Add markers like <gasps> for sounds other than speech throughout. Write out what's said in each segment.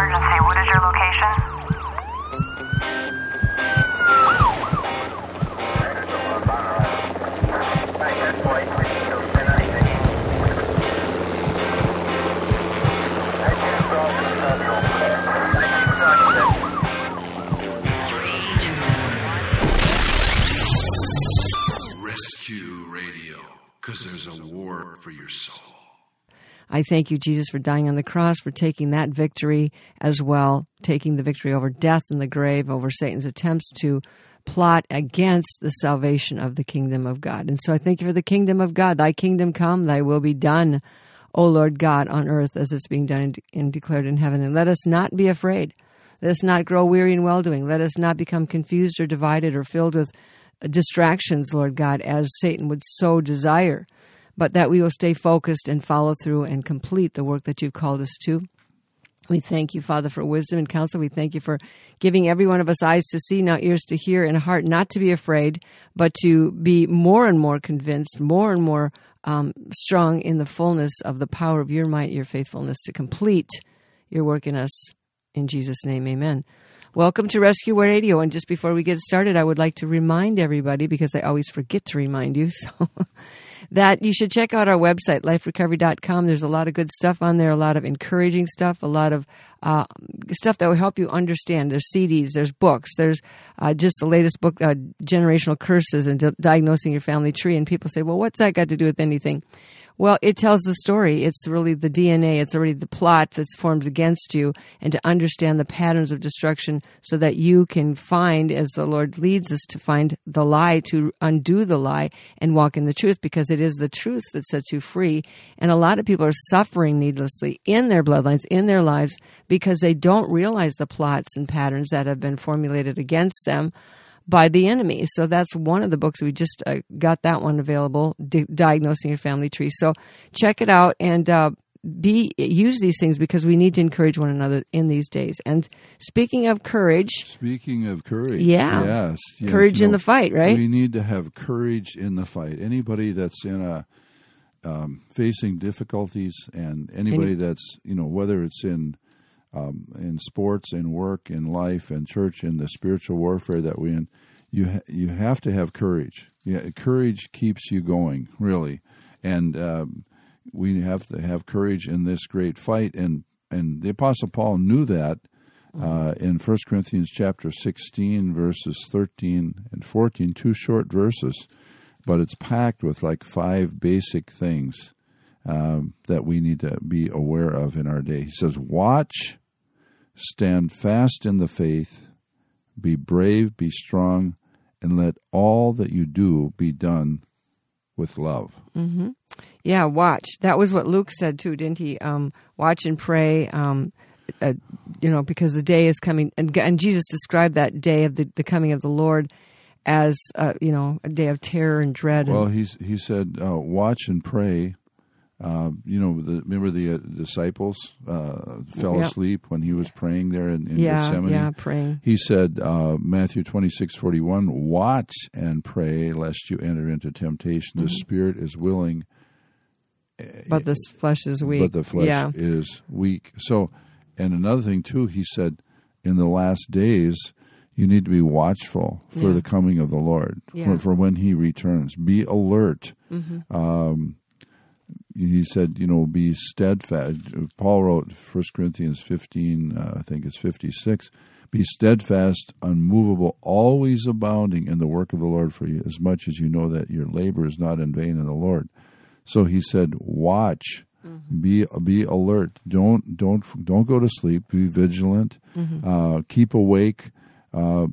emergency. What is your location? Rescue Radio, because there's a war for your soul. I thank you, Jesus, for dying on the cross, for taking that victory as well, taking the victory over death and the grave, over Satan's attempts to plot against the salvation of the kingdom of God. And so I thank you for the kingdom of God. Thy kingdom come, thy will be done, O Lord God, on earth as it's being done and declared in heaven. And let us not be afraid. Let us not grow weary in well doing. Let us not become confused or divided or filled with distractions, Lord God, as Satan would so desire but that we will stay focused and follow through and complete the work that you've called us to. We thank you, Father, for wisdom and counsel. We thank you for giving every one of us eyes to see, now ears to hear, and a heart not to be afraid, but to be more and more convinced, more and more um, strong in the fullness of the power of your might, your faithfulness to complete your work in us. In Jesus' name, amen. Welcome to Rescue Radio. And just before we get started, I would like to remind everybody, because I always forget to remind you, <laughs> so that you should check out our website, liferecovery.com. There's a lot of good stuff on there, a lot of encouraging stuff, a lot of uh, stuff that will help you understand. There's CDs, there's books, there's uh, just the latest book, uh, Generational Curses and Di- Diagnosing Your Family Tree. And people say, well, what's that got to do with anything? Well, it tells the story. It's really the DNA. It's already the plots that's formed against you, and to understand the patterns of destruction so that you can find, as the Lord leads us to find the lie, to undo the lie and walk in the truth, because it is the truth that sets you free. And a lot of people are suffering needlessly in their bloodlines, in their lives, because they don't realize the plots and patterns that have been formulated against them by the enemy. So that's one of the books we just uh, got that one available, Di- diagnosing your family tree. So check it out and uh, be use these things because we need to encourage one another in these days. And speaking of courage, Speaking of courage, Yeah. yes, yes, courage you in the fight, right? We need to have courage in the fight. Anybody that's in a um, facing difficulties, and anybody that's you know whether it's in um, in sports, in work, in life, in church, in the spiritual warfare that we in, you ha- you have to have courage. Yeah, courage keeps you going, really, and um, we have to have courage in this great fight. And and the Apostle Paul knew that uh, in 1 Corinthians chapter 16, verses 13 and 14, two short verses, but it's packed with like five basic things um, that we need to be aware of in our day. He says, Watch, stand fast in the faith, be brave, be strong, and let all that you do be done with love. yeah, watch. That was what Luke said too, didn't he? Um, watch and pray. Um, uh, you know, because the day is coming, and, and Jesus described that day of the, the coming of the Lord as uh, you know a day of terror and dread. And, Well, he's, he said, uh, Watch and pray. Uh, you know, the, remember the uh, disciples uh, fell Yeah. asleep when he was praying there in, in yeah, Gethsemane. yeah, praying. He said, uh, Matthew twenty six forty one, watch and pray lest you enter into temptation. Mm-hmm. The spirit is willing, But the flesh is weak. but the flesh Yeah. is weak. So, and another thing too, he said, in the last days, you need to be watchful for Yeah. the coming of the Lord. Mm-hmm. for, for when He returns. Be alert. Um, he said, you know, be steadfast. Paul wrote 1 Corinthians 15, uh, I think it's 56. Be steadfast, unmovable, always abounding in the work of the Lord for you, as much as you know that your labor is not in vain in the Lord. So he said, watch, be be alert. Don't don't don't go to sleep. Be vigilant. Uh, keep awake, uh,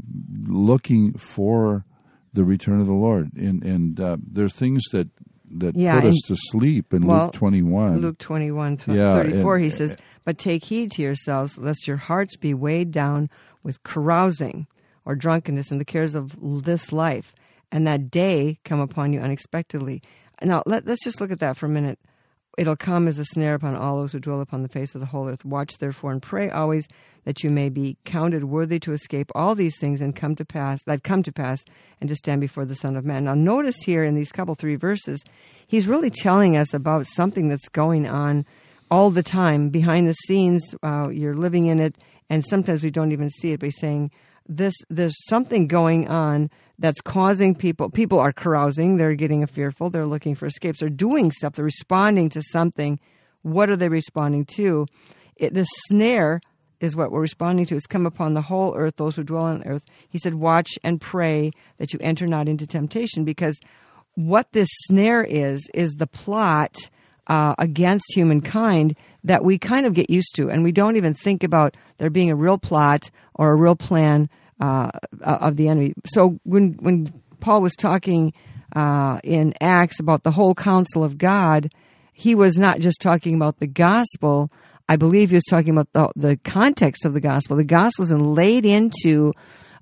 looking for the return of the Lord. And and uh, there's things that that Yeah, put us to sleep in well, Luke 21. Luke 21, tw- Yeah, 34, and- he says, uh, But take heed to yourselves, lest your hearts be weighed down with carousing or drunkenness and the cares of this life, and that day come upon you unexpectedly. Now, let, let's just look at that for a minute. It'll come as a snare upon all those who dwell upon the face of the whole earth. Watch therefore and pray always that you may be counted worthy to escape all these things and come to pass that come to pass and to stand before the Son of Man. Now notice here in these couple three verses, he's really telling us about something that's going on all the time behind the scenes. Uh, you're living in it, and sometimes we don't even see it. By saying this, there's something going on that's causing people. People are carousing. They're getting fearful. They're looking for escapes. They're doing stuff. They're responding to something. What are they responding to? It, the snare is what we're responding to. It's come upon the whole earth, those who dwell on earth. He said, Watch and pray that you enter not into temptation, because what this snare is, is the plot uh, against humankind that we kind of get used to. And we don't even think about there being a real plot or a real plan uh, of the enemy. So when, when Paul was talking uh, in Acts about the whole counsel of God, he was not just talking about the gospel, I believe he was talking about the, the context of the gospel. The gospel is laid into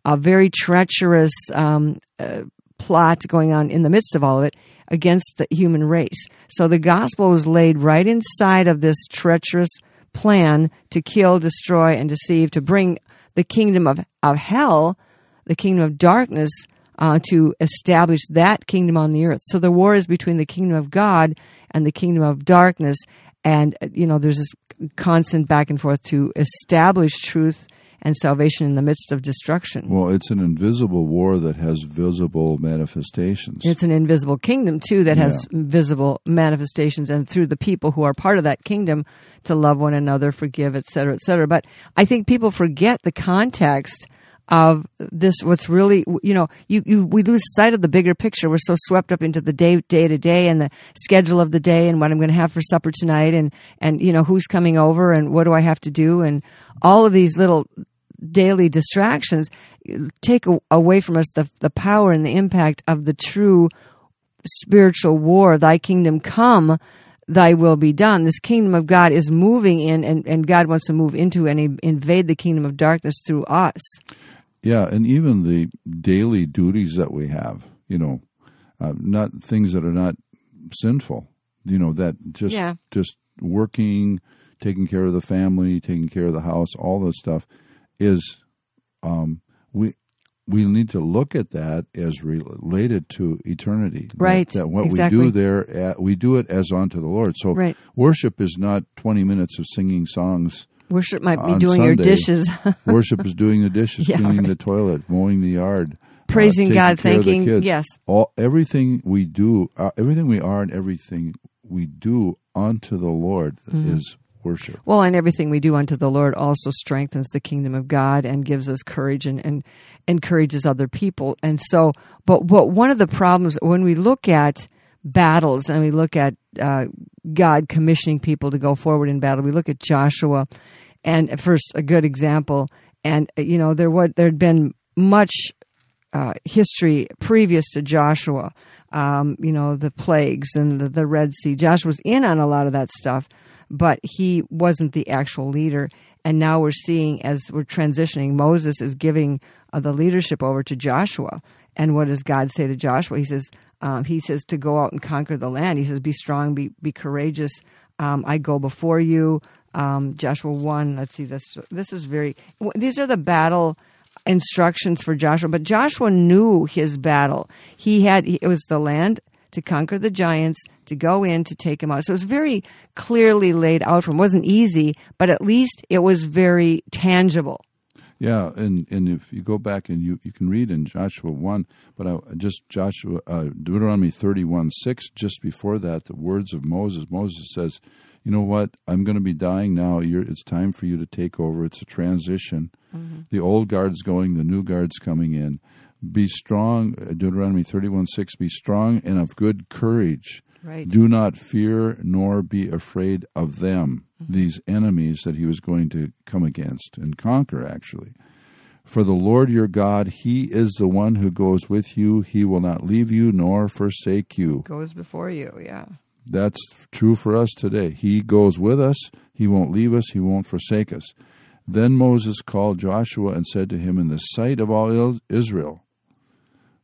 a very treacherous um, uh, plot going on in the midst of all of it against the human race. So the gospel was laid right inside of this treacherous plan to kill, destroy, and deceive, to bring the kingdom of, of hell, the kingdom of darkness, uh, to establish that kingdom on the earth. So the war is between the kingdom of God and the kingdom of darkness. And, you know, there's this constant back and forth to establish truth and salvation in the midst of destruction. Well, it's an invisible war that has visible manifestations. It's an invisible kingdom, too, that has yeah. visible manifestations, and through the people who are part of that kingdom to love one another, forgive, etc., etc. But I think people forget the context of this what's really you know you, you we lose sight of the bigger picture we're so swept up into the day day to day and the schedule of the day and what i'm going to have for supper tonight and and you know who's coming over and what do i have to do and all of these little daily distractions take away from us the, the power and the impact of the true spiritual war. Thy kingdom come thy will be done. This kingdom of god is moving in and, and god wants to move into and invade the kingdom of darkness through us. Yeah and even the daily duties that we have you know uh, not things that are not sinful you know that just yeah. just working taking care of the family taking care of the house all that stuff is um, we we need to look at that as related to eternity. Right. That, that what exactly. we do there, uh, we do it as unto the Lord. So right. worship is not 20 minutes of singing songs. Worship might be doing Sunday. your dishes. <laughs> worship is doing the dishes, <laughs> yeah, cleaning right. the toilet, mowing the yard, praising uh, God, thanking. Yes. All everything we do, uh, everything we are, and everything we do unto the Lord mm-hmm. is worship. Well, and everything we do unto the Lord also strengthens the kingdom of God and gives us courage and, and encourages other people. And so, but, but one of the problems when we look at battles and we look at uh, God commissioning people to go forward in battle, we look at Joshua, and first a good example. And you know there what there had been much uh, history previous to Joshua. Um, you know the plagues and the, the Red Sea. Joshua was in on a lot of that stuff, but he wasn't the actual leader. And now we're seeing as we're transitioning, Moses is giving uh, the leadership over to Joshua. And what does God say to Joshua? He says, um, he says to go out and conquer the land. He says, be strong, be, be courageous. Um, I go before you. Um, Joshua 1, let's see, this, this is very, these are the battle instructions for Joshua. But Joshua knew his battle. He had, it was the land to conquer the giants, to go in to take him out. So it was very clearly laid out for him. It wasn't easy, but at least it was very tangible. Yeah, and, and if you go back and you, you can read in Joshua 1, but I, just Joshua, uh, Deuteronomy 31 6, just before that, the words of Moses. Moses says, You know what? I'm going to be dying now. You're, it's time for you to take over. It's a transition. Mm-hmm. The old guard's going, the new guard's coming in. Be strong, Deuteronomy 31 6, be strong and of good courage. Right. Do not fear nor be afraid of them, mm-hmm. these enemies that he was going to come against and conquer, actually. For the Lord your God, He is the one who goes with you. He will not leave you nor forsake you. Goes before you, yeah. That's true for us today. He goes with us. He won't leave us. He won't forsake us. Then Moses called Joshua and said to him in the sight of all Israel,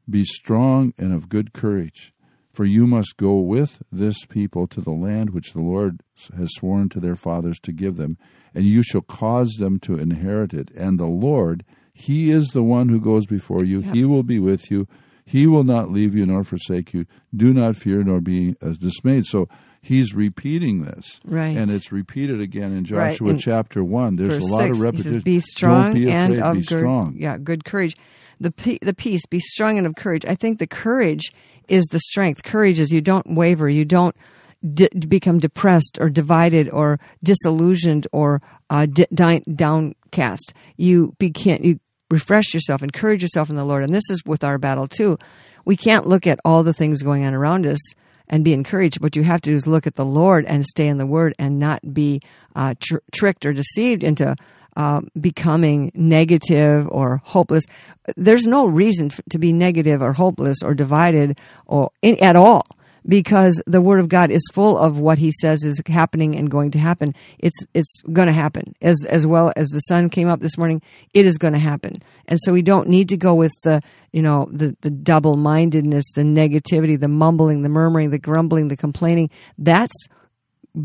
be strong and of good courage, for you must go with this people to the land which the Lord has sworn to their fathers to give them, and you shall cause them to inherit it. And the Lord, He is the one who goes before you, yep. He will be with you. He will not leave you nor forsake you. Do not fear nor be uh, dismayed. So he's repeating this. Right. And it's repeated again in Right. Joshua In chapter 1. There's a lot six, of repetition. says, be strong be afraid, and of be good, strong. yeah, good courage. The the peace, be strong and of courage. I think the courage is the strength. Courage is you don't waver, you don't become depressed or divided or disillusioned or uh, di- downcast. You begin you refresh yourself, encourage yourself in the Lord, and this is with our battle too. We can't look at all the things going on around us and be encouraged. What you have to do is look at the Lord and stay in the Word and not be uh, tr- tricked or deceived into uh, becoming negative or hopeless. There's no reason to be negative or hopeless or divided or in, at all because the Word of God is full of what He says is happening and going to happen. It's it's going to happen as as well as the sun came up this morning. It is going to happen, and so we don't need to go with the you know the the double mindedness, the negativity, the mumbling, the murmuring, the grumbling, the complaining. That's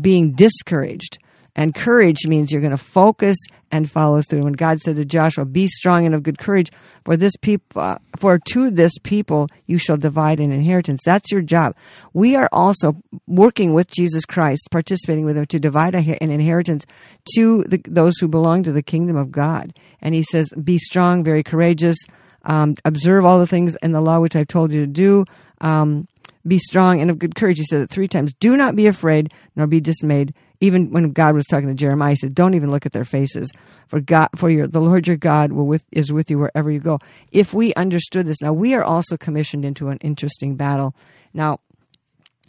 being discouraged. And courage means you're going to focus and follow through. When God said to Joshua, "Be strong and of good courage, for this people, uh, for to this people you shall divide an inheritance." That's your job. We are also working with Jesus Christ, participating with Him to divide an inheritance to the, those who belong to the kingdom of God. And He says, "Be strong, very courageous. Um, observe all the things in the law which I've told you to do." Um, be strong and of good courage. He said it three times. Do not be afraid, nor be dismayed. Even when God was talking to Jeremiah, he said, "Don't even look at their faces, for God, for your the Lord your God will with is with you wherever you go." If we understood this, now we are also commissioned into an interesting battle. Now,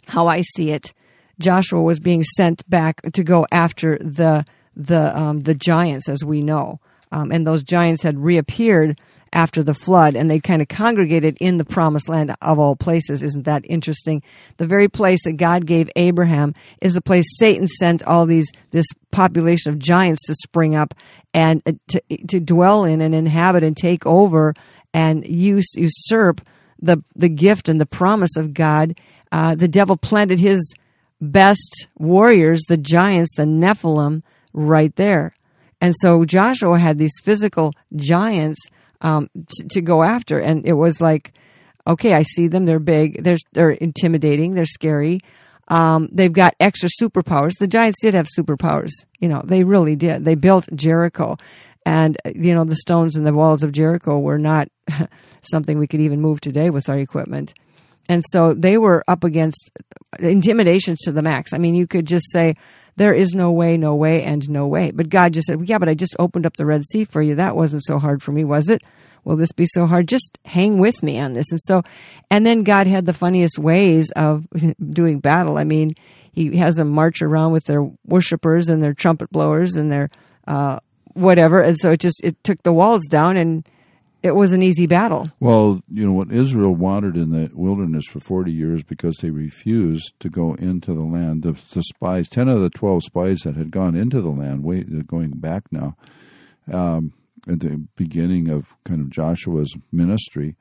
how I see it, Joshua was being sent back to go after the the um, the giants, as we know, um, and those giants had reappeared after the flood, and they kind of congregated in the promised land of all places. Isn't that interesting? The very place that God gave Abraham is the place Satan sent all these this population of giants to spring up and uh, to to dwell in and inhabit and take over and use usurp the the gift and the promise of God. Uh, the devil planted his best warriors, the giants, the Nephilim, right there. And so Joshua had these physical giants um, t- to go after, and it was like, okay, I see them. They're big. They're they're intimidating. They're scary. Um, they've got extra superpowers. The giants did have superpowers. You know, they really did. They built Jericho, and uh, you know the stones and the walls of Jericho were not <laughs> something we could even move today with our equipment. And so they were up against intimidations to the max. I mean, you could just say, there is no way, no way, and no way. But God just said, yeah, but I just opened up the Red Sea for you. That wasn't so hard for me, was it? Will this be so hard? Just hang with me on this. And so, and then God had the funniest ways of <laughs> doing battle. I mean, He has them march around with their worshipers and their trumpet blowers and their uh, whatever. And so it just, it took the walls down and it was an easy battle. Well, you know, when Israel wandered in the wilderness for 40 years because they refused to go into the land, the, the spies, 10 of the 12 spies that had gone into the land, wait, they're going back now, um, at the beginning of kind of Joshua's ministry,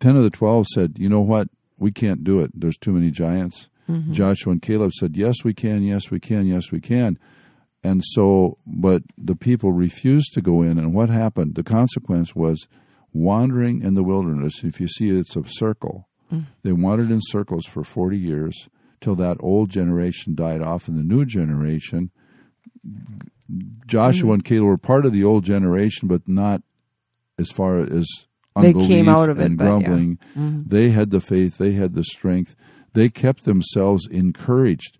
10 of the 12 said, you know what, we can't do it. There's too many giants. Joshua and Caleb said, yes, we can, yes, we can, yes, we can. And so, but the people refused to go in. And what happened? The consequence was wandering in the wilderness. If you see it's a circle, mm. they wandered in circles for 40 years till that old generation died off and the new generation. Joshua mm. and Caleb were part of the old generation, but not as far as They unbelief came out of it, and but yeah. grumbling. Mm-hmm. They had the faith, they had the strength, they kept themselves encouraged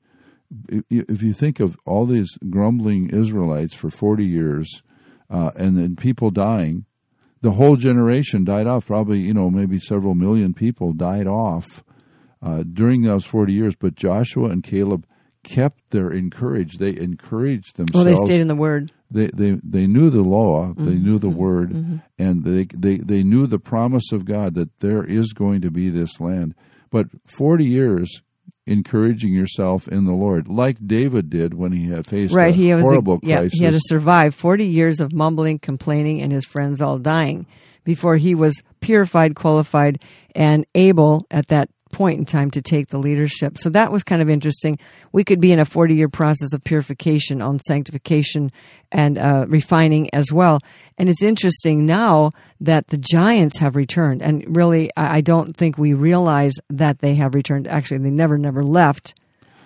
if you think of all these grumbling Israelites for 40 years uh, and then people dying, the whole generation died off. Probably, you know, maybe several million people died off uh, during those 40 years. But Joshua and Caleb kept their encourage. They encouraged themselves. Well, they stayed in the Word. they, they, they knew the law, they knew the word, and they, they, they knew the promise of God that there is going to be this land. But 40 years encouraging yourself in the Lord, like David did when he had faced right a he was horrible yeah crisis. he had to survive 40 years of mumbling complaining and his friends all dying before he was purified qualified and able at that point in time to take the leadership. So that was kind of interesting. We could be in a 40 year process of purification on sanctification and uh, refining as well. And it's interesting now that the giants have returned. And really, I I don't think we realize that they have returned. Actually, they never, never left.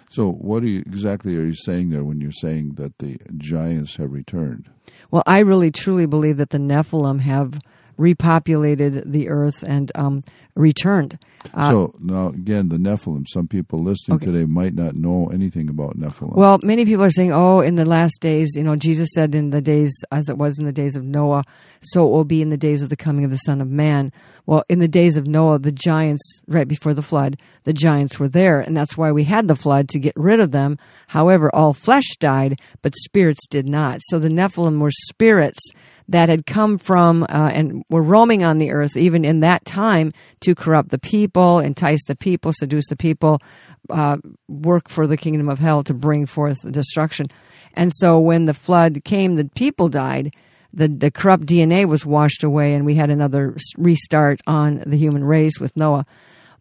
So, what are you, exactly are you saying there when you're saying that the giants have returned? Well, I really truly believe that the Nephilim have repopulated the earth and um, returned. Uh, so now again, the Nephilim. Some people listening Okay. today might not know anything about Nephilim. Well, many people are saying, "Oh, in the last days, you know, Jesus said in the days as it was in the days of Noah, so it will be in the days of the coming of the Son of Man." Well, in the days of Noah, the giants right before the flood, the giants were there, and that's why we had the flood to get rid of them. However, all flesh died, but spirits did not. So the Nephilim were spirits that had come from uh, and were roaming on the earth even in that time to corrupt the people, entice the people, seduce the people, uh, work for the kingdom of hell to bring forth destruction. And so when the flood came, the people died. The, the corrupt DNA was washed away, and we had another restart on the human race with Noah.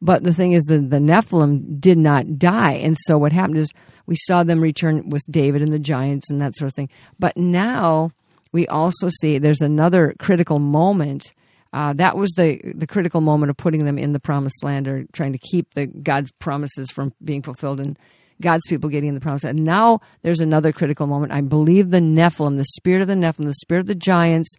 But the thing is, the, the Nephilim did not die. And so what happened is we saw them return with David and the giants and that sort of thing. But now we also see there's another critical moment. Uh, that was the the critical moment of putting them in the promised land or trying to keep the God's promises from being fulfilled and God's people getting in the promised land. Now there's another critical moment. I believe the Nephilim, the spirit of the Nephilim, the spirit of the giants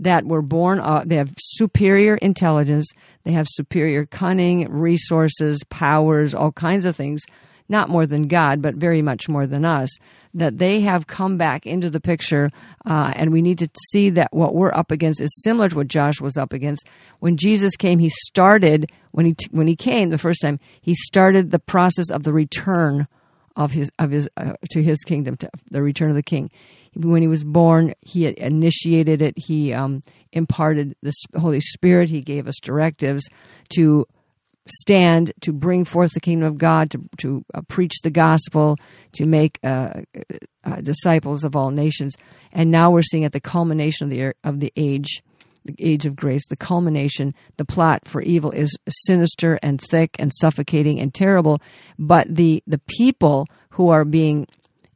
that were born, uh, they have superior intelligence, they have superior cunning, resources, powers, all kinds of things. Not more than God, but very much more than us. That they have come back into the picture, uh, and we need to see that what we're up against is similar to what Josh was up against. When Jesus came, he started when he when he came the first time. He started the process of the return of his of his uh, to his kingdom, to the return of the king. When he was born, he initiated it. He um, imparted the Holy Spirit. He gave us directives to stand, to bring forth the kingdom of God, to to uh, preach the gospel, to make uh, uh, disciples of all nations. And now we're seeing at the culmination of the er- of the age the age of grace, the culmination, the plot for evil is sinister and thick and suffocating and terrible. But the the people who are being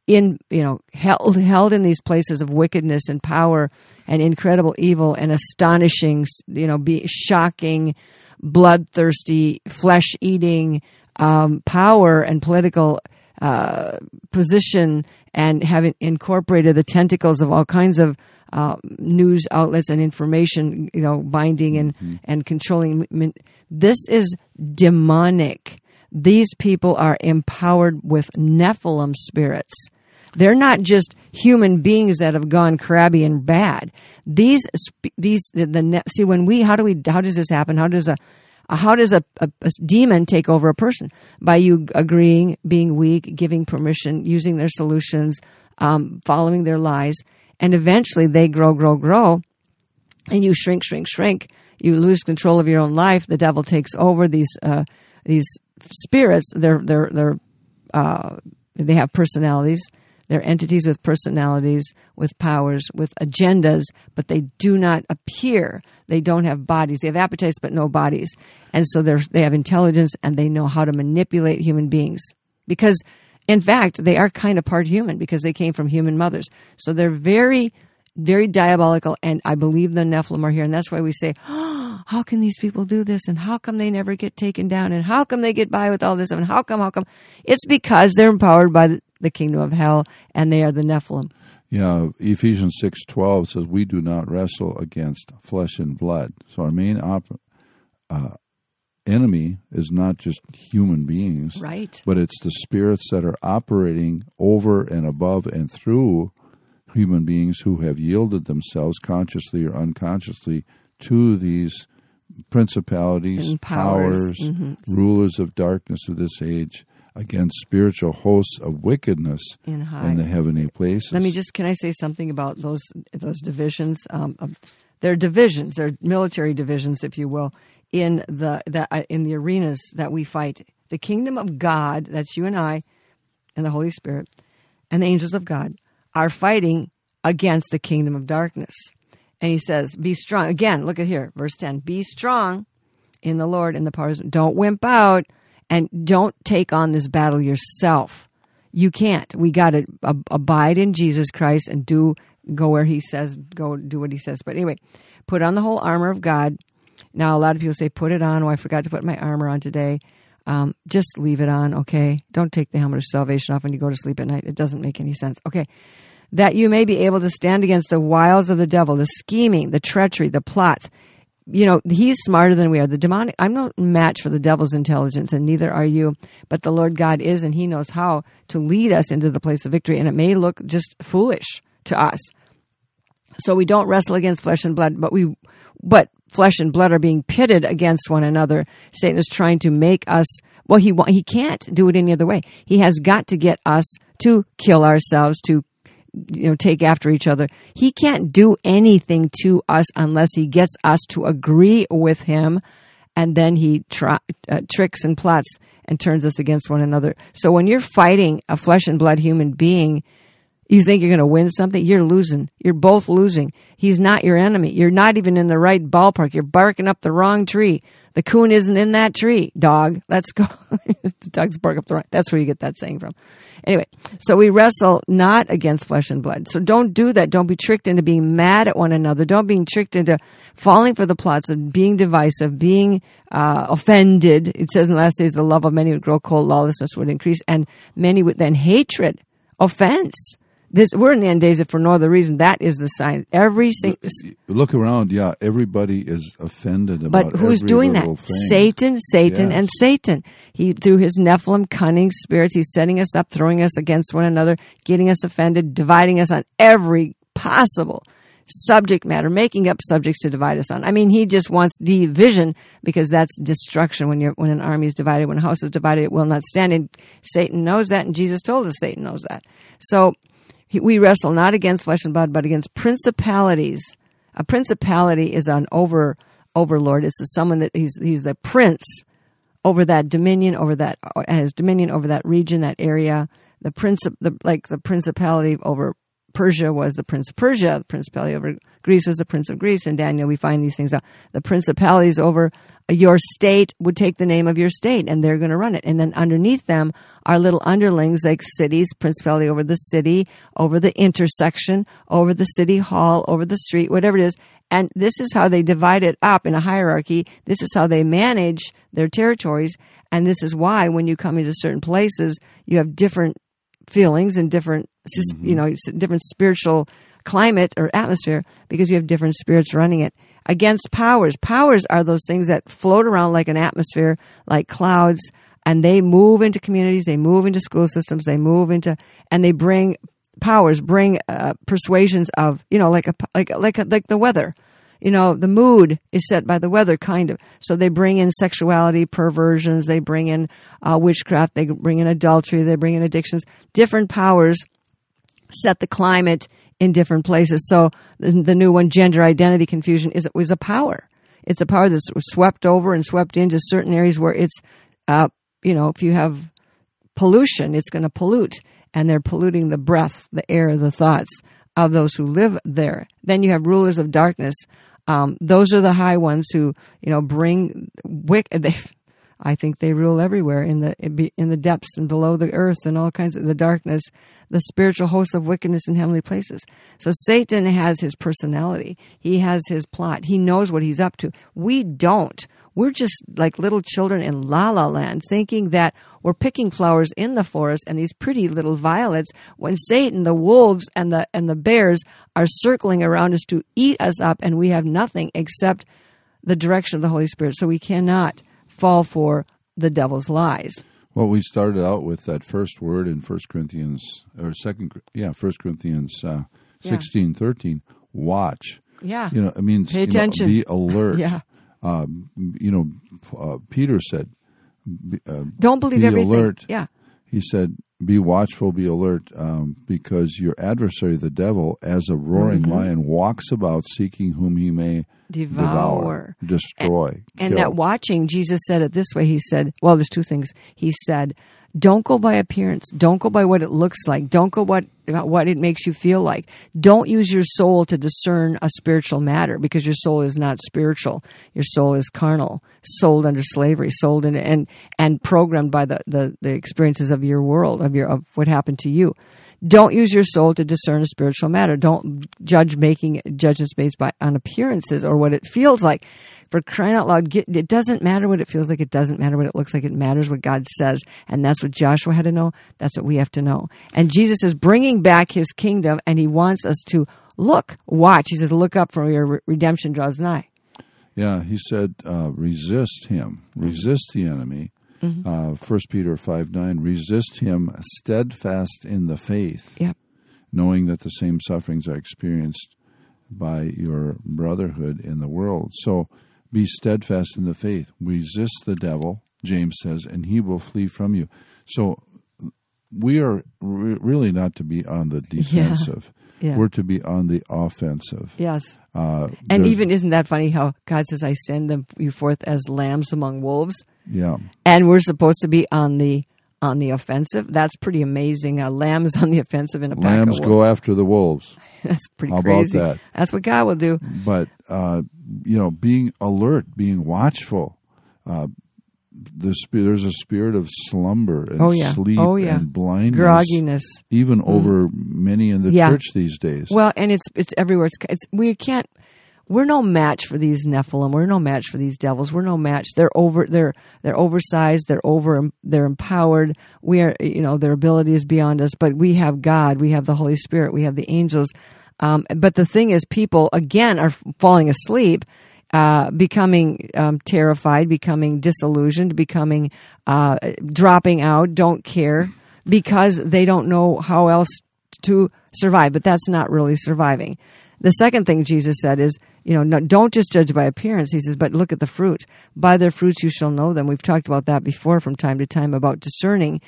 in you know held held in these places of wickedness and power and incredible evil and astonishing you know be shocking bloodthirsty flesh eating um, power and political uh, position and having incorporated the tentacles of all kinds of uh, news outlets and information, you know, binding and, and controlling. This is demonic. These people are empowered with Nephilim spirits. They're not just human beings that have gone crabby and bad. These, these, the, the see when we, how do we, how does this happen? How does a, how does a, a, a demon take over a person? By you agreeing, being weak, giving permission, using their solutions, um, following their lies, and eventually they grow, grow, grow, and you shrink, shrink, shrink. You lose control of your own life. The devil takes over these uh, these spirits. They're they're they're uh, they have personalities. They're entities with personalities, with powers, with agendas, but they do not appear. They don't have bodies. They have appetites, but no bodies. And so they have intelligence and they know how to manipulate human beings. Because, in fact, they are kind of part human because they came from human mothers. So they're very, very diabolical. And I believe the Nephilim are here. And that's why we say, oh, <gasps> how can these people do this? And how come they never get taken down? And how come they get by with all this? And how come, how come? It's because they're empowered by the, the kingdom of hell and they are the Nephilim. Yeah, Ephesians six twelve says we do not wrestle against flesh and blood. So our main op- uh, enemy is not just human beings, Right. but it's the spirits that are operating over and above and through human beings who have yielded themselves consciously or unconsciously to these principalities, And powers. powers, Mhm. rulers of darkness of this age against spiritual hosts of wickedness In in the heavenly places. Let me just can I say something about those those divisions? Um, they're divisions. They're military divisions, if you will, in the that uh, in the arenas that we fight. The kingdom of God, that's you and I, and the Holy Spirit, and the angels of God, are fighting against the kingdom of darkness. And he says, "Be strong." Again, look at here, verse ten. Be strong in the Lord and the powers. Don't wimp out And don't take on this battle yourself. You can't. We got to ab- abide in Jesus Christ and do go where He says, go do what He says. But anyway, put on the whole armor of God. Now, a lot of people say, put it on. Oh, I forgot to put my armor on today. Um, just leave it on, okay? Don't take the helmet of salvation off when you go to sleep at night. It doesn't make any sense. Okay. That you may be able to stand against the wiles of the devil, the scheming, the treachery, the plots. You know, he's smarter than we are. The demonic, I'm no match for the devil's intelligence, and neither are you. But the Lord God is, and he knows how to lead us into the place of victory. And it may look just foolish to us. So we don't wrestle against flesh and blood, but we, but flesh and blood are being pitted against one another. Satan is trying to make us, well, he, he can't do it any other way. He has got to get us to kill ourselves, to, you know, take after each other. He can't do anything to us unless he gets us to agree with him. And then he uh, tricks and plots and turns us against one another. So when you're fighting a flesh and blood human being, you think you're going to win something? You're losing. You're both losing. He's not your enemy. You're not even in the right ballpark. You're barking up the wrong tree. The coon isn't in that tree, dog. Let's go. <laughs> the dogs bark up the wrong. That's where you get that saying from. Anyway, so we wrestle not against flesh and blood. So don't do that. Don't be tricked into being mad at one another. Don't be tricked into falling for the plots of being divisive, being uh, offended. It says in the last days, the love of many would grow cold, lawlessness would increase, and many would then hatred, offense this we're in the end days if for no other reason. That is the sign. Every single look around yeah everybody is offended about but who's doing that? thing. satan satan Yes. and satan. He through his nephilim cunning spirits he's setting us up throwing us against one another getting us offended dividing us on every possible subject matter making up subjects to divide us on. I mean he just wants division because that's destruction. When you're when an army is divided when a house is divided it will not stand. And satan knows that and jesus told us satan knows that. So we wrestle not against flesh and blood, but against principalities. A principality is an over overlord. It's someone that he's he's the prince over that dominion, over that uh, has dominion over that region, that area. The prince, the like the principality over Persia was the prince of Persia. The principality over Greece was the prince of Greece. And Daniel, we find these things out. The principalities over your state would take the name of your state, and they're going to run it. And then underneath them are little underlings like cities, principality over the city, over the intersection, over the city hall, over the street, whatever it is. And this is how they divide it up in a hierarchy. This is how they manage their territories. And this is why when you come into certain places, you have different feelings and different, sis- you know, different spiritual climate or atmosphere because you have different spirits running it. Against powers. Powers are those things that float around like an atmosphere, like clouds, and they move into communities, they move into school systems, they move into, and they bring powers, bring uh, persuasions of, you know, like a, like, like, a, like the weather you know, the mood is set by the weather, kind of. So they bring in sexuality, perversions, they bring in uh, witchcraft, they bring in adultery, they bring in addictions. Different powers set the climate in different places. So the, the new one, gender identity confusion, is was a power. It's a power that's swept over and swept into certain areas where it's, uh, you know, if you have pollution, it's going to pollute, and they're polluting the breath, the air, the thoughts of those who live there. Then you have rulers of darkness. Um, those are the high ones who, you know, bring wick. <laughs> They, I think they rule everywhere in the in the depths and below the earth and all kinds of the darkness, the spiritual hosts of wickedness in heavenly places. So Satan has his personality. He has his plot. He knows what he's up to. We don't. We're just like little children in la la land thinking that we're picking flowers in the forest and these pretty little violets when Satan, the wolves and the and the bears are circling around us to eat us up and we have nothing except the direction of the Holy Spirit. So we cannot fall for the devil's lies. Well, we started out with that first word in First Corinthians or Second, yeah, First Corinthians uh, Yeah. sixteen thirteen. Watch. Yeah. You know, it means Pay you know, attention. be alert. <laughs> Yeah. Um, you know, uh, Peter said, be, uh, Don't believe be everything. alert. Yeah. He said, "Be watchful, be alert, um, because your adversary, the devil, as a roaring Mm-hmm. lion, walks about seeking whom he may Devour. destroy, And kill." that watching, Jesus said it this way. He said, well, there's two things. He said, Don't go by appearance. Don't go by what it looks like. Don't go what what it makes you feel like. Don't use your soul to discern a spiritual matter because your soul is not spiritual. Your soul is carnal, sold under slavery, sold in and and programmed by the, the, the experiences of your world, of your of what happened to you. Don't use your soul to discern a spiritual matter. Don't judge making judgments based by on appearances or what it feels like. For crying out loud, get, it doesn't matter what it feels like. It doesn't matter what it looks like. It matters what God says, and that's what Joshua had to know. That's what we have to know. And Jesus is bringing back His kingdom, and He wants us to look, watch. He says, "Look up, for your redemption draws nigh." Yeah, He said, uh, "Resist him, resist the enemy." Mm-hmm. Uh, First Peter five nine, resist him steadfast in the faith, Yep. knowing that the same sufferings are experienced by your brotherhood in the world. So be steadfast in the faith. Resist the devil, James says, and he will flee from you. So we are re- really not to be on the defensive. <laughs> Yeah. We're to be on the offensive. Yes. Uh, And even isn't that funny how God says, "I send them you forth as lambs among wolves," yeah, and we're supposed to be on the on the offensive. That's pretty amazing. A lamb is on the offensive in a lambs go after the wolves. <laughs> That's pretty How about crazy. that? That's what God will do. but uh, you know, being alert, being watchful. Uh, the there's a spirit of slumber and Oh, yeah. sleep Oh, yeah. and blindness, Grogginess. even over many in the Yeah. church these days. Well, and it's it's everywhere. It's, it's we can't. We're no match for these Nephilim. We're no match for these devils. We're no match. They're over. They're they're oversized. They're over. They're empowered. We are. You know, their ability is beyond us. But we have God. We have the Holy Spirit. We have the angels. Um, but the thing is, people again are falling asleep, uh, becoming um, terrified, becoming disillusioned, becoming uh, dropping out, don't care because they don't know how else to survive. But that's not really surviving. The second thing Jesus said is, you know, no, don't just judge by appearance. He says, but look at the fruit. By their fruits you shall know them. We've talked about that before from time to time about discerning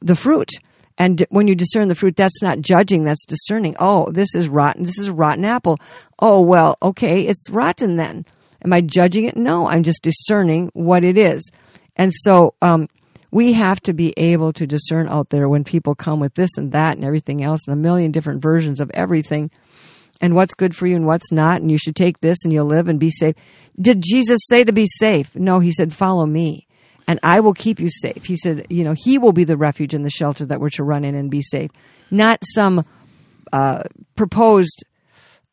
the fruit. And when you discern the fruit, that's not judging, that's discerning. Oh, this is rotten. This is a rotten apple. Oh, well, okay, it's rotten then. Am I judging it? No, I'm just discerning what it is. And so, um, we have to be able to discern out there when people come with this and that and everything else and a million different versions of everything and what's good for you and what's not, and you should take this and you'll live and be safe. Did Jesus say to be safe? No, he said, follow me and I will keep you safe. He said, you know, he will be the refuge and the shelter that we're to run in and be safe, not some uh, proposed,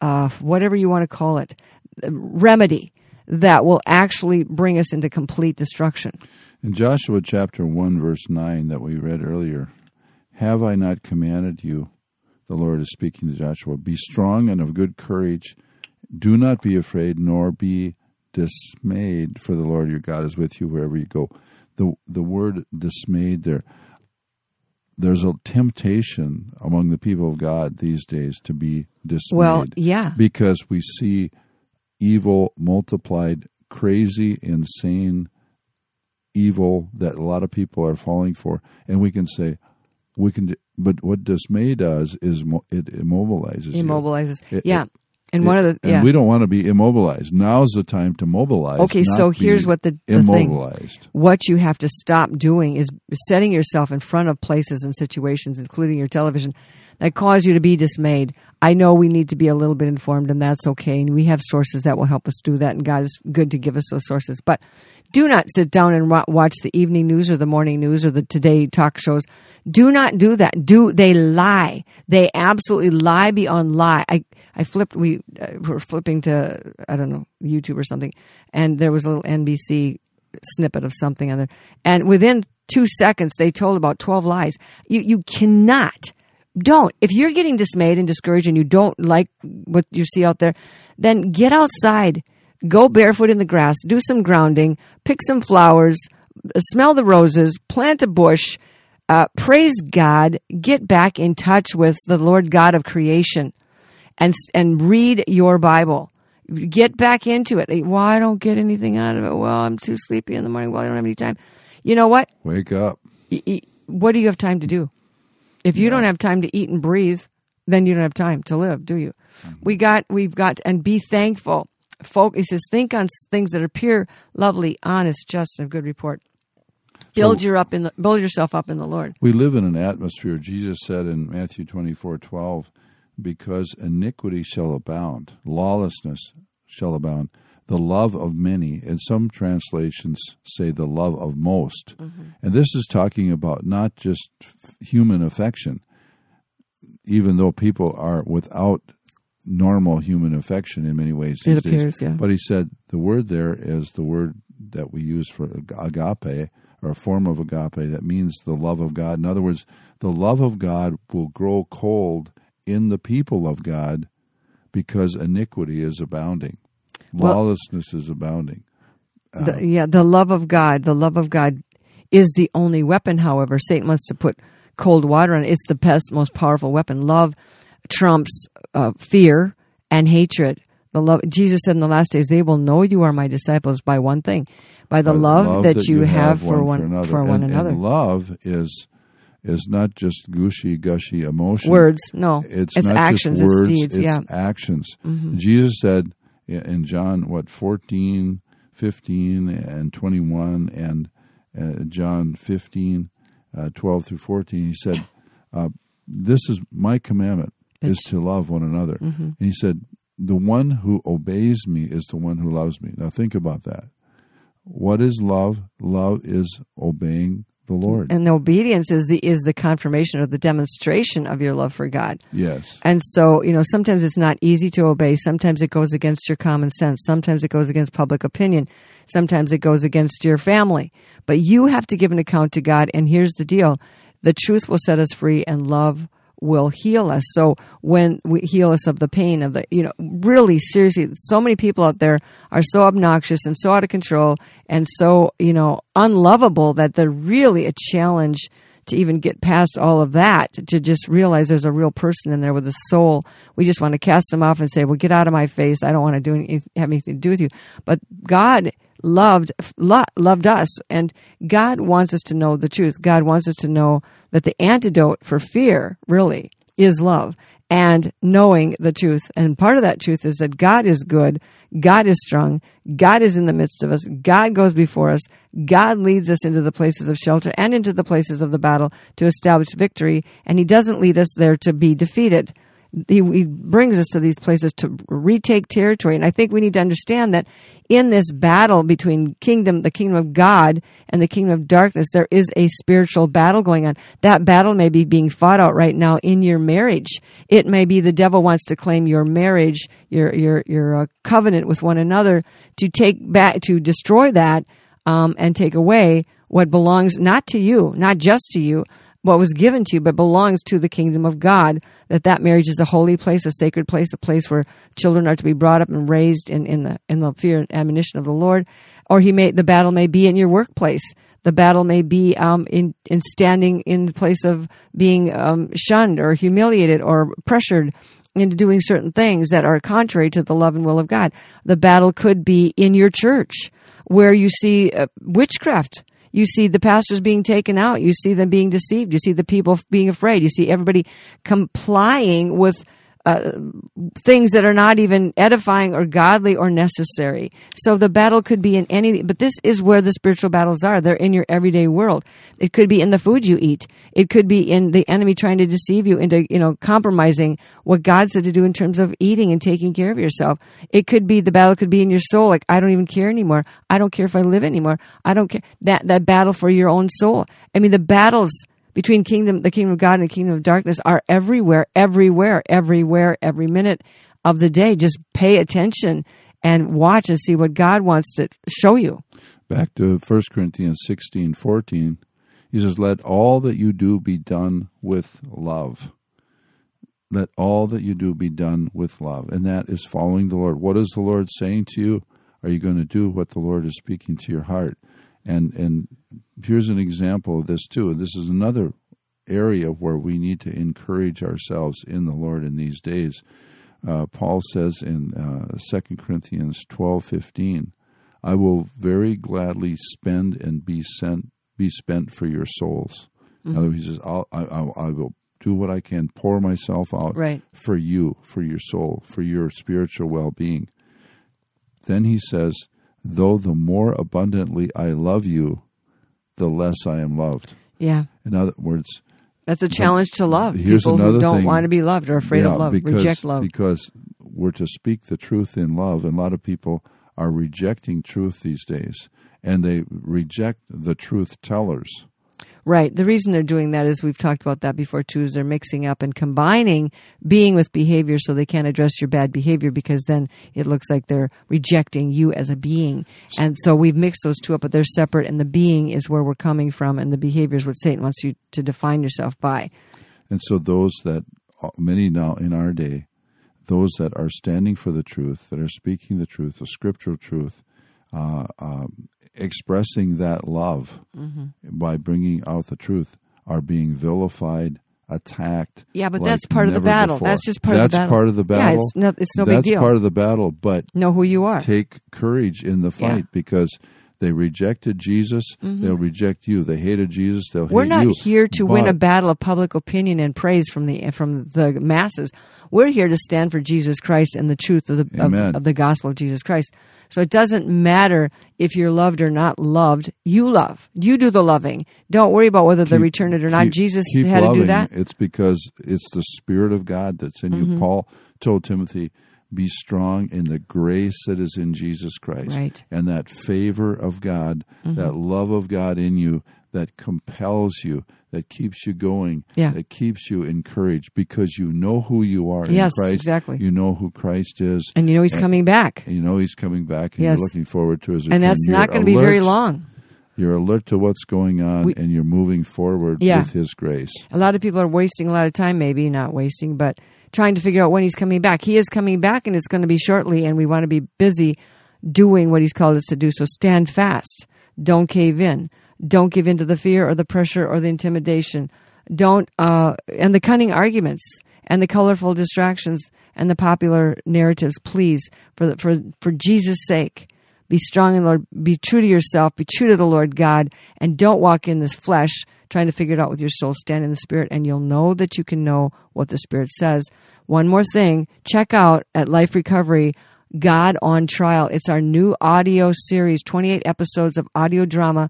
uh, whatever you want to call it, remedy that will actually bring us into complete destruction. In Joshua chapter 1, verse 9, that we read earlier, have I not commanded you? The Lord is speaking to Joshua, be strong and of good courage. Do not be afraid, nor be dismayed, for the Lord your God is with you wherever you go. The, the word dismayed there, there's a temptation among the people of God these days to be dismayed. Well, yeah. Because we see evil multiplied, crazy, insane evil that a lot of people are falling for, and we can say, we can. But what dismay does is mo- it immobilizes. you. Immobilizes. It- yeah. it- and one of the, and we don't want to be immobilized. Now's the time to mobilize. Okay, so here's what the- the thing- what you have to stop doing is setting yourself in front of places and situations, including your television, that cause you to be dismayed. I know we need to be a little bit informed, and that's okay. And we have sources that will help us do that, and God is good to give us those sources. But do not sit down and watch the evening news or the morning news or the today talk shows. Do not do that. Do they lie? They absolutely lie beyond lie. I I flipped. We uh, were flipping to I don't know YouTube or something, and there was a little NBC snippet of something on there, and within two seconds they told about twelve lies. You you cannot. Don't. If you're getting dismayed and discouraged and you don't like what you see out there, then get outside. Go barefoot in the grass, do some grounding, pick some flowers, smell the roses, plant a bush, uh, praise God, get back in touch with the Lord God of creation and and read your Bible. Get back into it. Well, I don't get anything out of it. Well, I'm too sleepy in the morning. Well, I don't have any time. You know what? Wake up. What do you have time to do? If you don't have time to eat and breathe, then you don't have time to live, do you? Mm-hmm. We got, we've got, and be thankful. Folk, he says, think on things that are pure, lovely, honest, just, and of good report. Build So- your up in the, build yourself up in the Lord. We live in an atmosphere, Jesus said in Matthew twenty four twelve, because iniquity shall abound, lawlessness shall abound, the love of many, and some translations say the love of most. Mm-hmm. And this is talking about not just human affection, even though people are without normal human affection in many ways. It these days. appears, yeah. But he said the word there is the word that we use for agape, or a form of agape that means the love of God. In other words, the love of God will grow cold in the people of God because iniquity is abounding, Well- lawlessness is abounding. The, yeah, the love of God, the love of God is the only weapon. However, Satan wants to put cold water on it. It's the best, most powerful weapon. Love trumps uh, fear and hatred. The love Jesus said in the last days, they will know you are my disciples by one thing, by the But love, that, you have, for one one for another. for one and, another. And love is is not just gushy gushy emotion. Words, no, It's, it's actions, words, it's deeds. it's yeah, Mm-hmm. actions. Jesus said in John what 14, 15 and 21 and uh, John 15 uh, 12 through 14 he said uh, this is my commandment is to love one another. Mm-hmm. And he said the one who obeys me is the one who loves me. Now think about that. What is love? Love is obeying the Lord. and the obedience is the is the confirmation or the demonstration of your love for God. yes. And so, you know, sometimes it's not easy to obey. Sometimes it goes against your common sense. Sometimes it goes against public opinion. Sometimes it goes against your family. But you have to give an account to God. And here's the deal the truth will set us free, and love will heal us. So when we heal us of the pain of the, you know, really seriously, so many people out there are so obnoxious and so out of control and so, you know, unlovable that they're really a challenge to even get past all of that to just realize there's a real person in there with a soul. We just want to cast them off and say well get out of my face. I don't want to do any, have anything to do with you. But god loved lo- loved us. And god wants us to know the truth. God wants us to know that the antidote for fear really is love and knowing the truth. And part of that truth is that god is good god is strong god is in the midst of us god goes before us god leads us into the places of shelter and into the places of the battle to establish victory and he doesn't lead us there to be defeated he, he brings us to these places to retake territory. And I think we need to understand that in this battle between kingdom, the kingdom of God and the kingdom of darkness, there is a spiritual battle going on. That battle may be being fought out right now in your marriage. It may be the devil wants to claim your marriage, your your your uh, covenant with one another, to take back, to destroy that, um, and take away what belongs not to you, not just to you, what was given to you, but belongs to the kingdom of God. That that marriage is a holy place, a sacred place, a place where children are to be brought up and raised in, in the in the fear and admonition of the Lord. Or he may the battle may be in your workplace. The battle may be um, in in standing in the place of being um, shunned or humiliated or pressured into doing certain things that are contrary to the love and will of God. The battle could be in your church where you see uh, witchcraft. You see the pastors being taken out. You see them being deceived. You see the people being afraid. You see everybody complying with uh, things that are not even edifying or godly or necessary. So the battle could be in any, but this is where the spiritual battles are. They're in your everyday world. It could be in the food you eat. It could be in the enemy trying to deceive you into, you know, compromising what God said to do in terms of eating and taking care of yourself. It could be, the battle could be in your soul. Like, I don't even care anymore. I don't care if I live anymore. I don't care. That, that battle for your own soul. I mean, the battles between kingdom, the kingdom of God and the kingdom of darkness are everywhere, everywhere, everywhere, every minute of the day. Just pay attention and watch and see what God wants to show you. Back to 1 Corinthians sixteen fourteen, he says, Let all that you do be done with love. Let all that you do be done with love. And that is following the Lord. What is the Lord saying to you? Are you going to do what the Lord is speaking to your heart? And and here's an example of this too. This is another area where we need to encourage ourselves in the Lord in these days. Uh, Paul says in uh, 2 Corinthians twelve fifteen, I will very gladly spend and be sent be spent for your souls. In other mm-hmm. words, he says, I'll, I, I, I will do what I can, pour myself out Right. for you, for your soul, for your spiritual well being. Then he says, Though the more abundantly I love you, the less I am loved. Yeah. In other words, That's a challenge to love. here's People another who don't thing. want to be loved or afraid yeah, of love, because, reject love. because we're to speak the truth in love, and a lot of people are rejecting truth these days, and they reject the truth tellers. Right. The reason they're doing that is we've talked about that before too. Is they're mixing up and combining being with behavior, so they can't address your bad behavior because then it looks like they're rejecting you as a being. And so we've mixed those two up, but they're separate. And the being is where we're coming from, and the behavior is what Satan wants you to define yourself by. And so, those that uh, many now in our day, those that are standing for the truth, that are speaking the truth, the scriptural truth, uh, um, expressing that love Mm-hmm. by bringing out the truth, are being vilified, attacked. Yeah, but like that's part of the battle. before. That's just part That's of the battle. part of the Yeah, it's no- it's no big That's deal. part of the battle, but Know who you are. take courage in the fight Yeah. because they rejected Jesus. They'll reject you. They hated Jesus. They'll Mm-hmm. We're hate not you. here to win a battle of public opinion and praise from the from the masses. We're here to stand for Jesus Christ and the truth of the of, of the gospel of Jesus Christ. So it doesn't matter if you're loved or not loved. You love. You do the loving. Don't worry about whether they return it or not. keep- Jesus keep had to loving. do that. It's because it's the Spirit of God that's in Mm-hmm. you. Paul told Timothy, "Be strong in the grace that is in Jesus Christ, Right. Mm-hmm. and that favor of God, that love of God in you, that compels you." That keeps you going, Yeah. that keeps you encouraged because you know who you are Yes, in Christ. exactly. You know who Christ is, And you know he's coming back. and you know He's coming back, and Yes. you're looking forward to His And that's not going to be very long. You're alert to what's going on, We- and you're moving forward Yeah. with His grace. A lot of people are wasting a lot of time, maybe not wasting, but trying to figure out when he's coming back. He is coming back, and it's going to be shortly, and we want to be busy doing what he's called us to do. So stand fast. Don't cave in. Don't give in to the fear or the pressure or the intimidation. Don't, uh, and the cunning arguments and the colorful distractions and the popular narratives, please, for, the, for, for Jesus' sake. Be strong in the Lord. Be true to yourself. Be true to the Lord God. And don't walk in this flesh trying to figure it out with your soul. Stand in the Spirit, and you'll know that you can know what the Spirit says. One more thing check out at Life Recovery God on Trial. It's our new audio series, 28 episodes of audio drama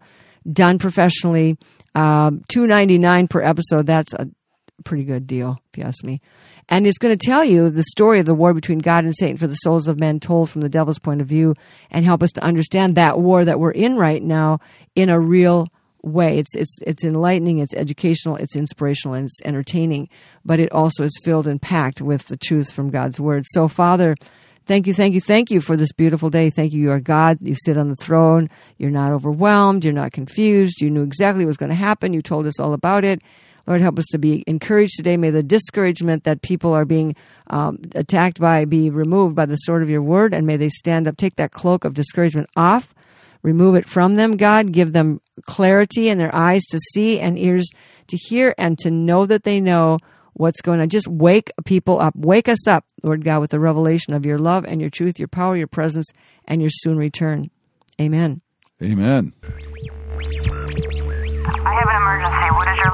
done professionally. Um, Two ninety nine per episode. That's a pretty good deal, if you ask me. And it's going to tell you the story of the war between God and Satan for the souls of men told from the devil's point of view and help us to understand that war that we're in right now in a real way. It's it's it's enlightening, it's educational, it's inspirational, and it's entertaining, but it also is filled and packed with the truth from God's word. So Father, Thank you, thank you, thank you for this beautiful day. Thank you. You are God. You sit on the throne. You're not overwhelmed. You're not confused. You knew exactly what was going to happen. You told us all about it. Lord, help us to be encouraged today. May the discouragement that people are being um, attacked by be removed by the sword of your word, and may they stand up. Take that cloak of discouragement off. Remove it from them, God. Give them clarity in their eyes to see and ears to hear and to know that they know what's going on. Just wake people up. Wake us up, Lord God, with the revelation of your love and your truth, your power, your presence, and your soon return. Amen. Amen. I have an emergency. What is your